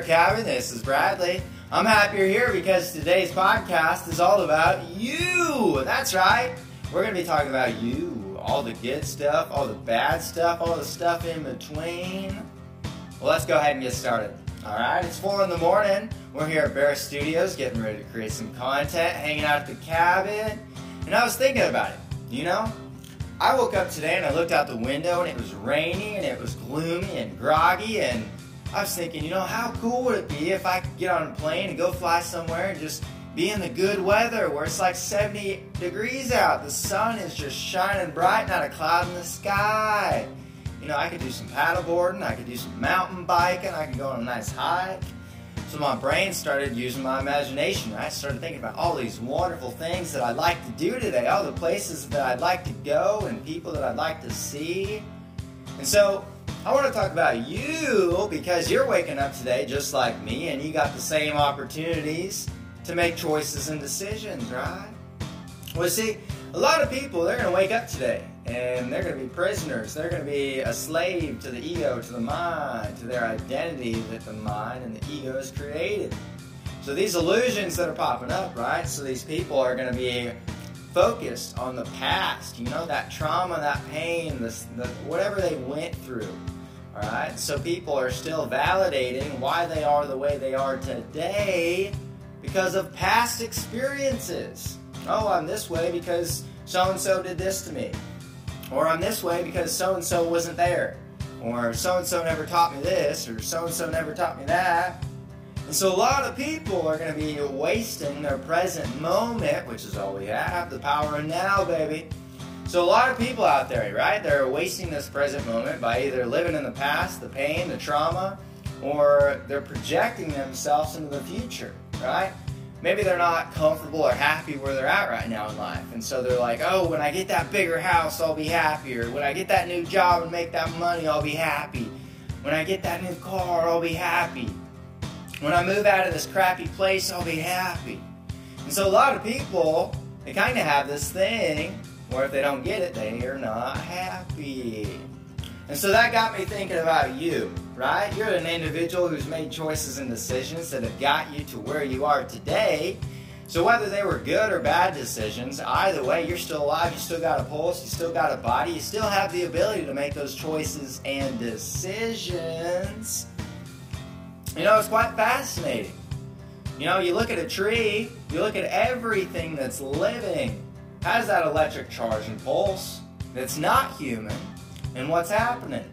Bear Cabin. This is Bradley. I'm happy you're here because today's podcast is all about you. That's right. We're going to be talking about you. All the good stuff, all the bad stuff, all the stuff in between. Well, let's go ahead and get started. All right, it's 4 in the morning. We're here at Bear Studios getting ready to create some content, hanging out at the cabin. And I was thinking about it. You know, I woke up today and I looked out the window and it was rainy and it was gloomy and groggy and I was thinking, you know, how cool would it be if I could get on a plane and go fly somewhere and just be in the good weather where it's like 70 degrees out. The sun is just shining bright, not a cloud in the sky. You know, I could do some paddleboarding, I could do some mountain biking, I could go on a nice hike. So my brain started using my imagination. I started thinking about all these wonderful things that I'd like to do today, all the places that I'd like to go and people that I'd like to see. And so I want to talk about you because you're waking up today just like me and you got the same opportunities to make choices and decisions, right? Well, see, a lot of people, they're going to wake up today and they're going to be prisoners. They're going to be a slave to the ego, to the mind, to their identity that the mind and the ego has created. So these illusions that are popping up, right? So these people are going to be focused on the past, you know, that trauma, that pain, this, the, whatever they went through. All right, so people are still validating why they are the way they are today because of past experiences. Oh, I'm this way because so and so did this to me. Or I'm this way because so and so wasn't there. Or so and so never taught me this, or so and so never taught me that. So a lot of people are going to be wasting their present moment, which is all we have, the power of now, baby. So a lot of people out there, right, they're wasting this present moment by either living in the past, the pain, the trauma, or they're projecting themselves into the future, right? Maybe they're not comfortable or happy where they're at right now in life. And so they're like, oh, when I get that bigger house, I'll be happier. When I get that new job and make that money, I'll be happy. When I get that new car, I'll be happy. When I move out of this crappy place, I'll be happy. And so a lot of people, they kind of have this thing where if they don't get it, they are not happy. And so that got me thinking about you, right? You're an individual who's made choices and decisions that have got you to where you are today. So whether they were good or bad decisions, either way, you're still alive, you still got a pulse, you still got a body, you still have the ability to make those choices and decisions. You know, it's quite fascinating. You know, you look at a tree, you look at everything that's living, has that electric charge and pulse that's not human, and what's happening?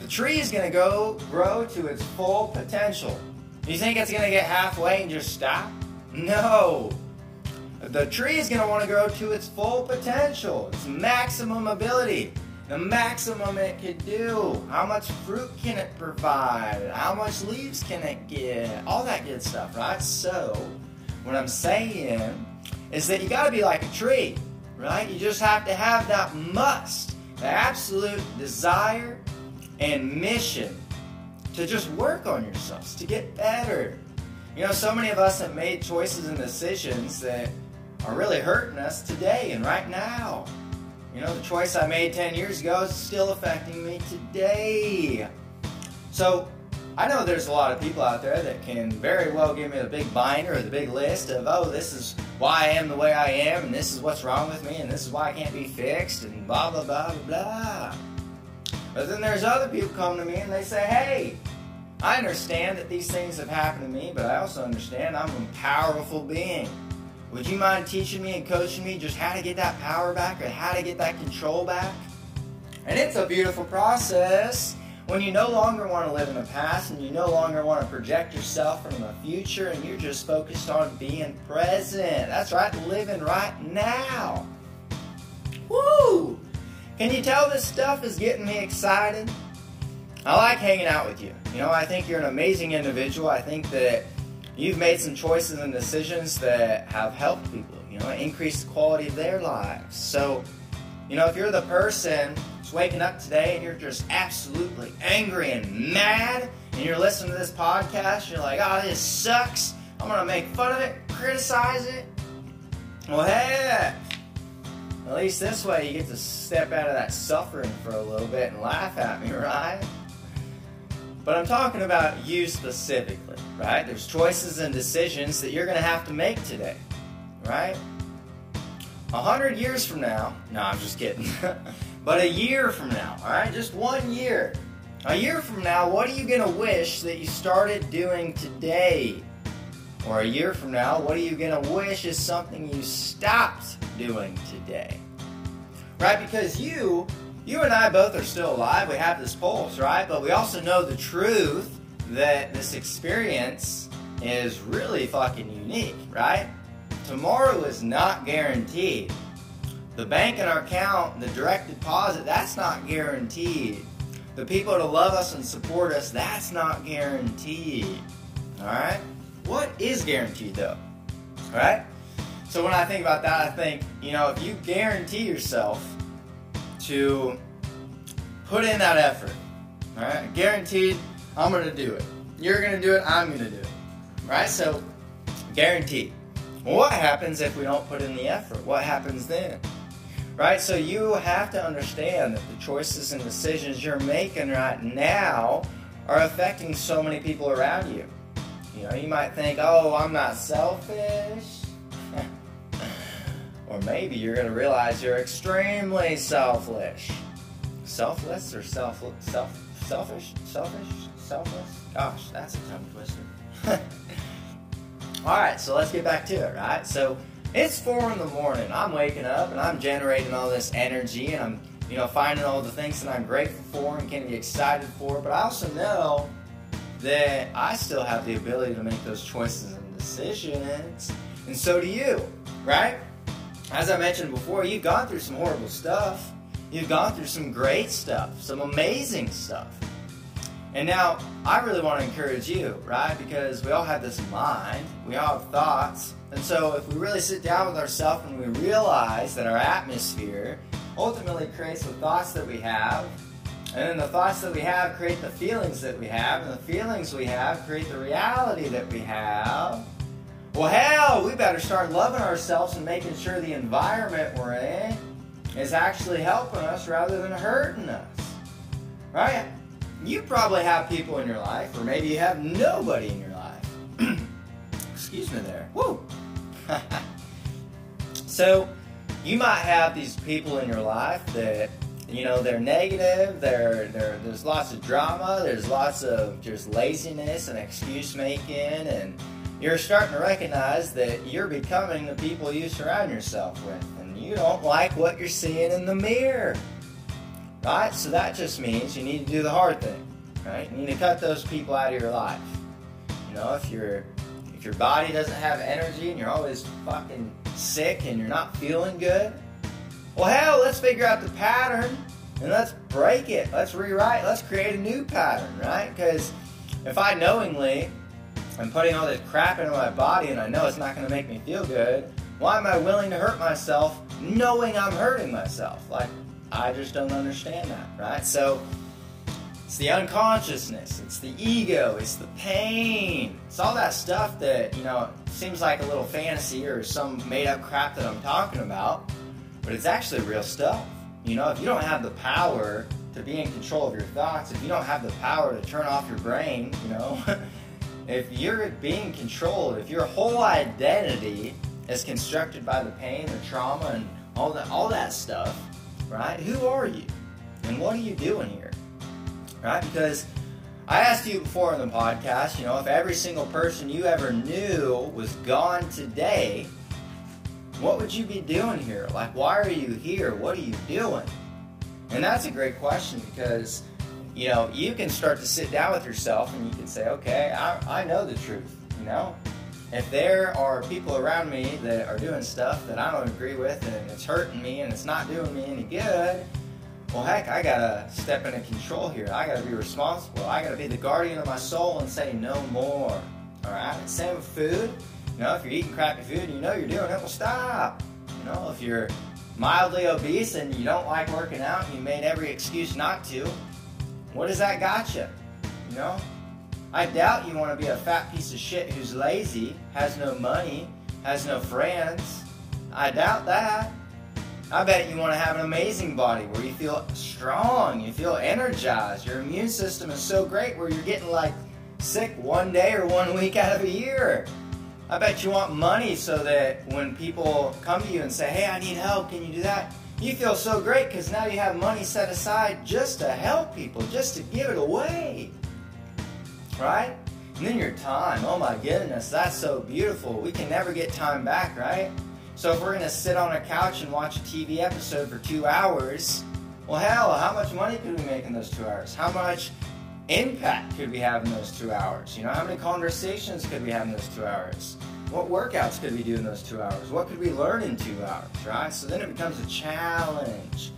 The tree is going to go grow to its full potential. You think it's going to get halfway and just stop? No. The tree is going to want to grow to its full potential, its maximum ability the maximum it could do. How much fruit can it provide? How much leaves can it get? All that good stuff, right? So, what I'm saying is that you got to be like a tree, right? You just have to have that must, the absolute desire and mission to just work on yourselves, to get better. You know, so many of us have made choices and decisions that are really hurting us today and right now. You know, the choice I made 10 years ago is still affecting me today. So, I know there's a lot of people out there that can very well give me the big binder or the big list of, oh, this is why I am the way I am, and this is what's wrong with me, and this is why I can't be fixed, and blah, blah, blah, blah, blah. But then there's other people come to me and they say, hey, I understand that these things have happened to me, but I also understand I'm a powerful being. Would you mind teaching me and coaching me just how to get that power back or how to get that control back? And it's a beautiful process when you no longer want to live in the past and you no longer want to project yourself from the future and you're just focused on being present. That's right, living right now. Woo! Can you tell this stuff is getting me excited? I like hanging out with you. You know, I think you're an amazing individual. I think that you've made some choices and decisions that have helped people, you know, increase the quality of their lives. So, you know, if you're the person who's waking up today and you're just absolutely angry and mad, and you're listening to this podcast, you're like, oh, this sucks. I'm going to make fun of it, criticize it. Well, hey, at least this way you get to step out of that suffering for a little bit and laugh at me, right? But I'm talking about you specifically, right? There's choices and decisions that you're going to have to make today, right? A hundred years from now, no, I'm just kidding. but a year from now, all right? Just one year. A year from now, what are you going to wish that you started doing today? Or a year from now, what are you going to wish is something you stopped doing today? Right? Because you, you and I both are still alive. We have this pulse, right? But we also know the truth that this experience is really fucking unique, right? Tomorrow is not guaranteed. The bank in our account, the direct deposit, that's not guaranteed. The people to love us and support us, that's not guaranteed. Alright? What is guaranteed though? Right? So when I think about that, I think, you know, if you guarantee yourself to put in that effort, alright? Guaranteed, I'm gonna do it. You're gonna do it, I'm gonna do it. Right? So guaranteed. What happens if we don't put in the effort? What happens then? Right? So you have to understand that the choices and decisions you're making right now are affecting so many people around you. You know, you might think, oh, I'm not selfish. Or maybe you're going to realize you're extremely selfish. Selfless or self, self, selfish? Selfish? Selfless? Gosh, that's a tongue twister. All right, so let's get back to it, right? So it's four in the morning. I'm waking up and I'm generating all this energy and I'm, you know, finding all the things that I'm grateful for and can be excited for. But I also know that I still have the ability to make those choices and decisions. And so do you, right? As I mentioned before, you've gone through some horrible stuff. You've gone through some great stuff, some amazing stuff. And now, I really want to encourage you, right? Because we all have this mind, we all have thoughts. And so, if we really sit down with ourselves and we realize that our atmosphere ultimately creates the thoughts that we have, and then the thoughts that we have create the feelings that we have, and the feelings we have create the reality that we have. Well, hell, we better start loving ourselves and making sure the environment we're in is actually helping us rather than hurting us. Right? you probably have people in your life, or maybe you have nobody in your life. Excuse me there. Woo! so, you might have these people in your life that, you know, they're negative, they're, they're, there's lots of drama, there's lots of just laziness and excuse making, and you're starting to recognize that you're becoming the people you surround yourself with, and you don't like what you're seeing in the mirror. Right? So that just means you need to do the hard thing. Right? You need to cut those people out of your life. You know, if your if your body doesn't have energy and you're always fucking sick and you're not feeling good, well hell, let's figure out the pattern and let's break it. Let's rewrite. Let's create a new pattern, right? Because if I knowingly am putting all this crap into my body and I know it's not going to make me feel good, why am I willing to hurt myself knowing I'm hurting myself? Like, I just don't understand that, right? So it's the unconsciousness, it's the ego, it's the pain. It's all that stuff that, you know, seems like a little fantasy or some made up crap that I'm talking about, but it's actually real stuff. You know, if you don't have the power to be in control of your thoughts, if you don't have the power to turn off your brain, you know, if you're being controlled, if your whole identity is constructed by the pain, the trauma, and all that, all that stuff, right? Who are you? And what are you doing here? Right? Because I asked you before in the podcast, you know, if every single person you ever knew was gone today, what would you be doing here? Like, why are you here? What are you doing? And that's a great question because, you know, you can start to sit down with yourself and you can say, okay, I, I know the truth, you know? If there are people around me that are doing stuff that I don't agree with and it's hurting me and it's not doing me any good, well, heck, I gotta step into control here. I gotta be responsible. I gotta be the guardian of my soul and say no more. All right. Same with food. You know, if you're eating crappy food and you know you're doing it, well, stop. You know, if you're mildly obese and you don't like working out and you made every excuse not to, what does that got you? You know, I doubt you want to be a fat piece of shit who's lazy, has no money, has no friends. I doubt that. I bet you want to have an amazing body where you feel strong, you feel energized, your immune system is so great where you're getting like sick one day or one week out of a year. I bet you want money so that when people come to you and say, hey, I need help, can you do that? You feel so great because now you have money set aside just to help people, just to give it away. Right? And then your time, oh my goodness, that's so beautiful. We can never get time back, right? So if we're going to sit on a couch and watch a TV episode for two hours, well, hell, how much money could we make in those two hours? How much impact could we have in those two hours? You know, how many conversations could we have in those two hours? What workouts could we do in those two hours? What could we learn in two hours, right? So then it becomes a challenge.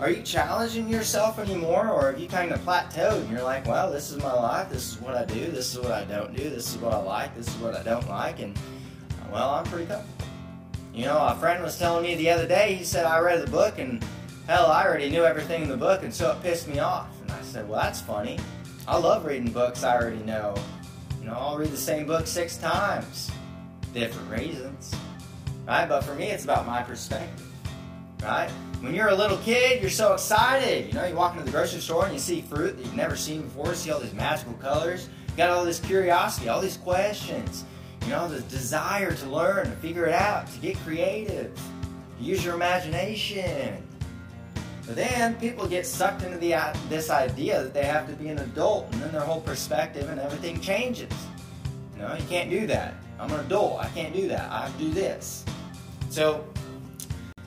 Are you challenging yourself anymore, or have you kind of plateaued and you're like, well, this is my life, this is what I do, this is what I don't do, this is what I like, this is what I don't like, and well, I'm pretty comfortable. You know, a friend was telling me the other day, he said, I read the book, and hell, I already knew everything in the book, and so it pissed me off. And I said, well, that's funny. I love reading books I already know. You know, I'll read the same book six times, different reasons, right? But for me, it's about my perspective, right? When you're a little kid, you're so excited. You know, you walk into the grocery store and you see fruit that you've never seen before, see all these magical colors. You got all this curiosity, all these questions. You know, the desire to learn, to figure it out, to get creative, to use your imagination. But then people get sucked into the, uh, this idea that they have to be an adult, and then their whole perspective and everything changes. No, you can't do that. I'm an adult. I can't do that. I do this. So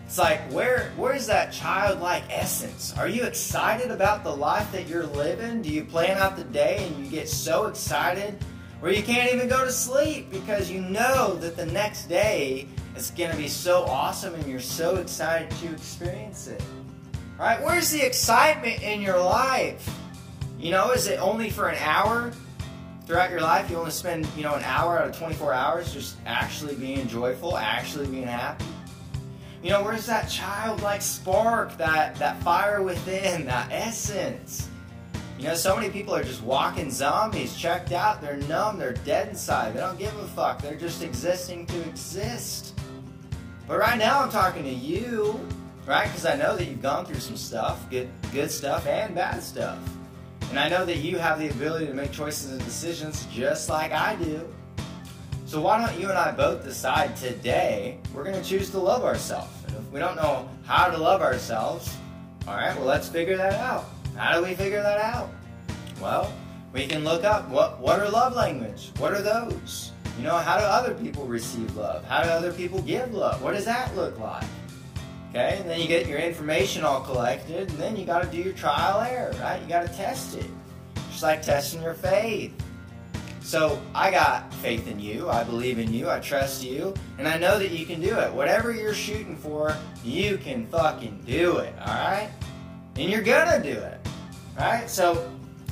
it's like where where's that childlike essence? Are you excited about the life that you're living? Do you plan out the day and you get so excited where you can't even go to sleep because you know that the next day is going to be so awesome and you're so excited to experience it. Right? Where's the excitement in your life? You know, is it only for an hour throughout your life? You only spend, you know, an hour out of 24 hours just actually being joyful, actually being happy? You know, where's that childlike spark, that, that fire within, that essence? You know, so many people are just walking zombies, checked out, they're numb, they're dead inside, they don't give a fuck, they're just existing to exist. But right now I'm talking to you, right? Because I know that you've gone through some stuff, good, good stuff and bad stuff. And I know that you have the ability to make choices and decisions just like I do. So why don't you and I both decide today we're going to choose to love ourselves? And if we don't know how to love ourselves, all right, well, let's figure that out. How do we figure that out? Well, we can look up what what are love language? What are those? You know, how do other people receive love? How do other people give love? What does that look like? Okay, and then you get your information all collected, and then you got to do your trial error, right? You got to test it, just like testing your faith. So I got faith in you. I believe in you. I trust you, and I know that you can do it. Whatever you're shooting for, you can fucking do it. All right, and you're gonna do it. Right? So,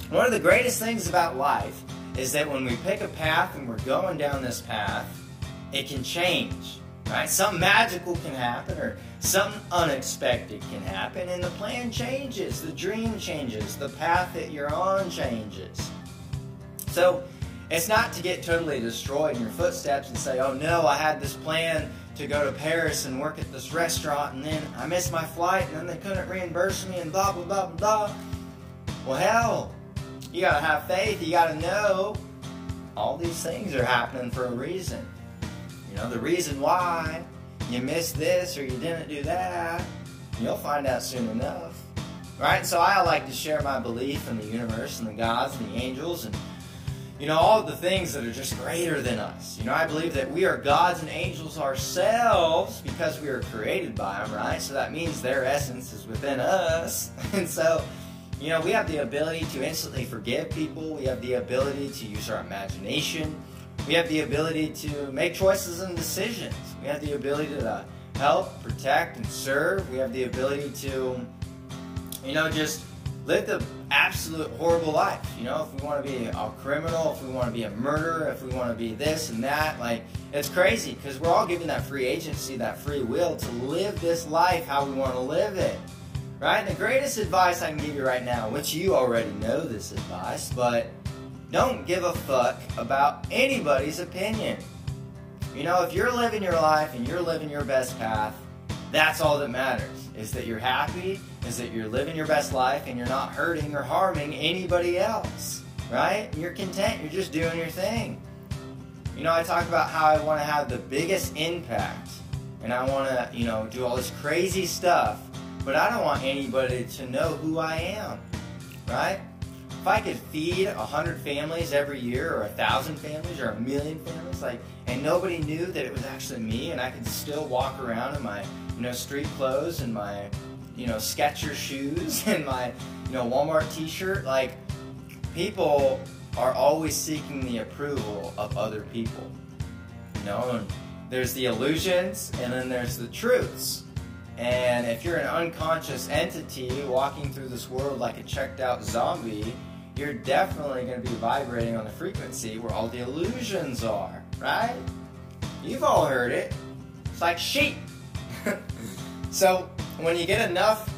one of the greatest things about life is that when we pick a path and we're going down this path, it can change. Right? Something magical can happen or something unexpected can happen, and the plan changes, the dream changes, the path that you're on changes. So, it's not to get totally destroyed in your footsteps and say, oh no, I had this plan to go to Paris and work at this restaurant, and then I missed my flight, and then they couldn't reimburse me, and blah, blah, blah, blah. Well, hell, you gotta have faith. You gotta know all these things are happening for a reason. You know, the reason why you missed this or you didn't do that, you'll find out soon enough. Right? So I like to share my belief in the universe and the gods and the angels and you know, all the things that are just greater than us. You know, I believe that we are gods and angels ourselves because we are created by them, right? So that means their essence is within us. And so you know, we have the ability to instantly forgive people. We have the ability to use our imagination. We have the ability to make choices and decisions. We have the ability to help, protect, and serve. We have the ability to, you know, just live the absolute horrible life. You know, if we want to be a criminal, if we want to be a murderer, if we want to be this and that, like, it's crazy because we're all given that free agency, that free will to live this life how we want to live it. Right? The greatest advice I can give you right now, which you already know this advice, but don't give a fuck about anybody's opinion. You know, if you're living your life and you're living your best path, That's all that matters. Is that you're happy, is that you're living your best life and you're not hurting or harming anybody else. Right? You're content, you're just doing your thing. You know, I talk about how I want to have the biggest impact and I want to, you know, do all this crazy stuff, but I don't want anybody to know who I am. Right? If I could feed a hundred families every year, or a thousand families, or a million families, like, and nobody knew that it was actually me, and I could still walk around in my, you know, street clothes and my, you know, Skechers shoes and my, you know, Walmart T-shirt, like, people are always seeking the approval of other people. You know, and there's the illusions, and then there's the truths. And if you're an unconscious entity walking through this world like a checked out zombie, you're definitely going to be vibrating on the frequency where all the illusions are, right? You've all heard it. It's like sheep. so when you get enough,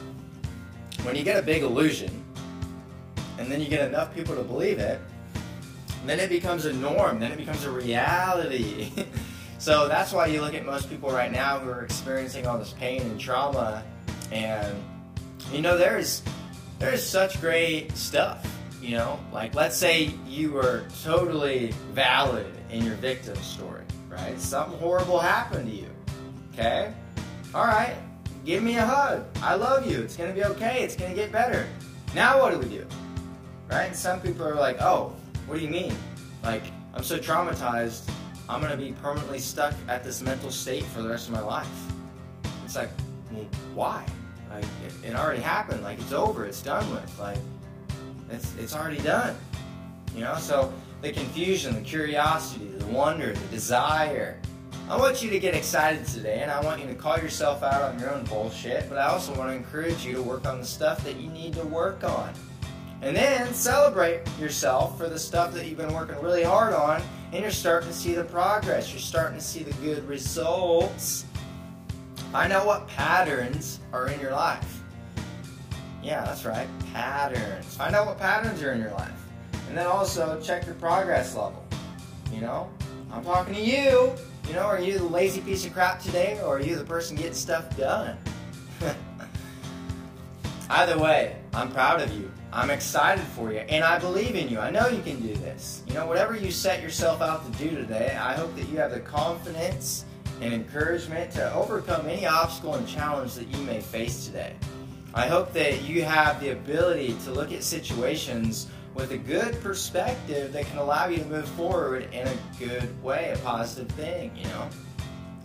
when you get a big illusion, and then you get enough people to believe it, then it becomes a norm, then it becomes a reality. so that's why you look at most people right now who are experiencing all this pain and trauma, and you know, there's there's such great stuff you know, like let's say you were totally valid in your victim story, right? Something horrible happened to you. Okay? All right. Give me a hug. I love you. It's to be okay. It's to get better. Now what do we do? Right? And some people are like, "Oh, what do you mean? Like I'm so traumatized, I'm to be permanently stuck at this mental state for the rest of my life." It's like, well, why? Like it, it already happened. Like it's over. It's done with. Like it's, it's already done. You know, so the confusion, the curiosity, the wonder, the desire. I want you to get excited today, and I want you to call yourself out on your own bullshit, but I also want to encourage you to work on the stuff that you need to work on. And then celebrate yourself for the stuff that you've been working really hard on, and you're starting to see the progress. You're starting to see the good results. Find out what patterns are in your life. Yeah, that's right. Patterns. Find out what patterns are in your life. And then also check your progress level. You know, I'm talking to you. You know, are you the lazy piece of crap today or are you the person getting stuff done? Either way, I'm proud of you. I'm excited for you and I believe in you. I know you can do this. You know, whatever you set yourself out to do today, I hope that you have the confidence and encouragement to overcome any obstacle and challenge that you may face today. I hope that you have the ability to look at situations with a good perspective that can allow you to move forward in a good way, a positive thing, you know.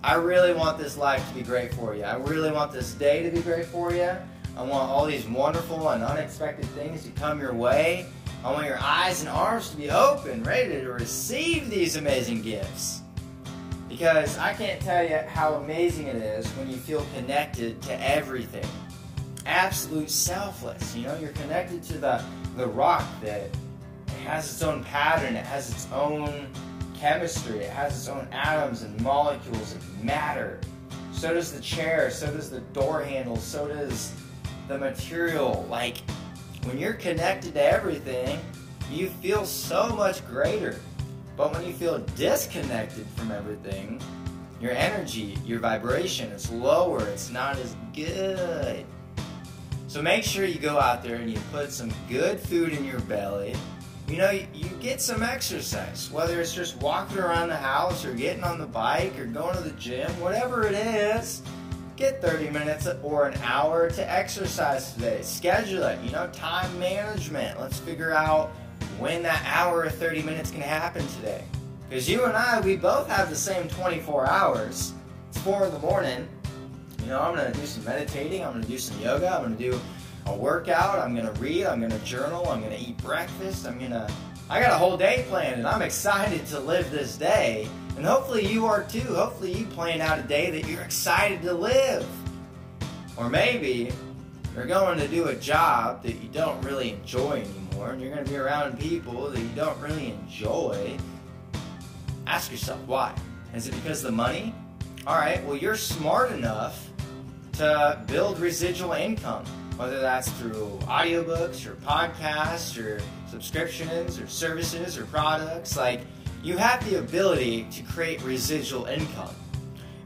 I really want this life to be great for you. I really want this day to be great for you. I want all these wonderful and unexpected things to come your way. I want your eyes and arms to be open, ready to receive these amazing gifts. Because I can't tell you how amazing it is when you feel connected to everything absolute selfless. You know, you're connected to the, the rock that has its own pattern, it has its own chemistry, it has its own atoms and molecules and matter. So does the chair, so does the door handle, so does the material. Like, when you're connected to everything, you feel so much greater. But when you feel disconnected from everything, your energy, your vibration is lower, it's not as good. So make sure you go out there and you put some good food in your belly. You know, you, get some exercise, whether it's just walking around the house or getting on the bike or going to the gym, whatever it is. Get 30 minutes or an hour to exercise today. Schedule it, you know, time management. Let's figure out when that hour or 30 minutes can happen today. Because you and I, we both have the same 24 hours. It's 4 in the morning you know, I'm going to do some meditating, I'm going to do some yoga, I'm going to do a workout, I'm going to read, I'm going to journal, I'm going to eat breakfast, I'm going to. I got a whole day planned and I'm excited to live this day. And hopefully you are too. Hopefully you plan out a day that you're excited to live. Or maybe you're going to do a job that you don't really enjoy anymore and you're going to be around people that you don't really enjoy. Ask yourself why. Is it because of the money? All right, well, you're smart enough to build residual income, whether that's through audiobooks or podcasts or subscriptions or services or products. Like, you have the ability to create residual income.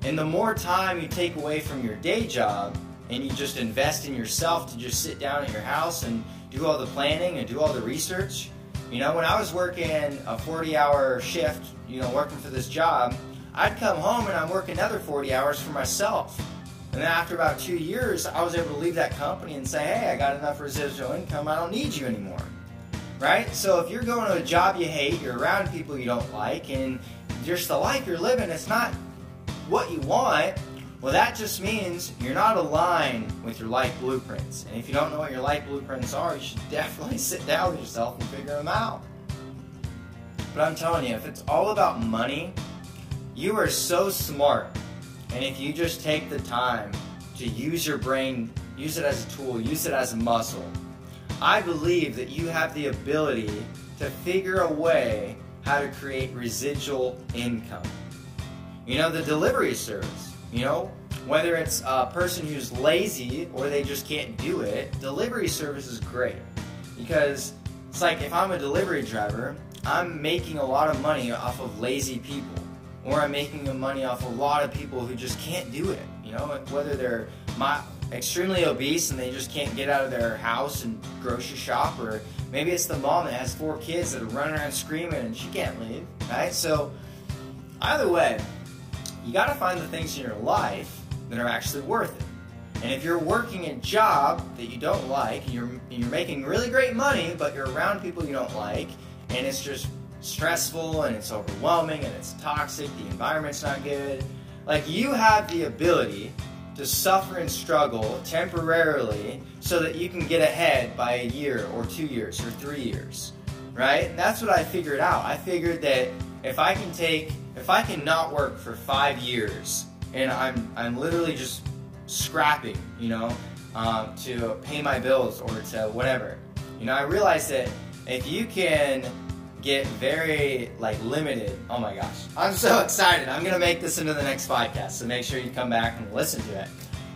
And the more time you take away from your day job and you just invest in yourself to just sit down at your house and do all the planning and do all the research. You know, when I was working a 40 hour shift, you know, working for this job, I'd come home and I'd work another 40 hours for myself. And then after about two years, I was able to leave that company and say, hey, I got enough residual income, I don't need you anymore. Right? So if you're going to a job you hate, you're around people you don't like, and just the life you're living, it's not what you want, well, that just means you're not aligned with your life blueprints. And if you don't know what your life blueprints are, you should definitely sit down with yourself and figure them out. But I'm telling you, if it's all about money, you are so smart. And if you just take the time to use your brain, use it as a tool, use it as a muscle, I believe that you have the ability to figure a way how to create residual income. You know, the delivery service, you know, whether it's a person who's lazy or they just can't do it, delivery service is great. Because it's like if I'm a delivery driver, I'm making a lot of money off of lazy people. Or I'm making the money off a lot of people who just can't do it. You know, whether they're my, extremely obese and they just can't get out of their house and grocery shop, or maybe it's the mom that has four kids that are running around screaming and she can't leave, right? So, either way, you got to find the things in your life that are actually worth it. And if you're working a job that you don't like, you're you're making really great money, but you're around people you don't like, and it's just stressful and it's overwhelming and it's toxic, the environment's not good. Like you have the ability to suffer and struggle temporarily so that you can get ahead by a year or two years or three years. Right? And that's what I figured out. I figured that if I can take if I can not work for five years and I'm I'm literally just scrapping, you know, um, to pay my bills or to whatever. You know, I realized that if you can get very like limited, oh my gosh, I'm so excited. I'm gonna make this into the next podcast, so make sure you come back and listen to it.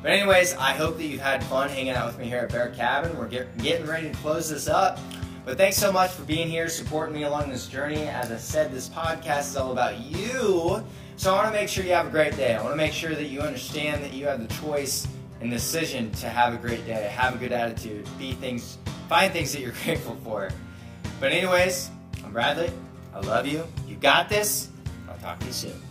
But anyways, I hope that you've had fun hanging out with me here at Bear Cabin. We're get, getting ready to close this up. But thanks so much for being here, supporting me along this journey. As I said, this podcast is all about you. So I want to make sure you have a great day. I want to make sure that you understand that you have the choice and decision to have a great day, have a good attitude, be things, find things that you're grateful for. But anyways, Bradley. I love you. You got this. I'll talk to you soon.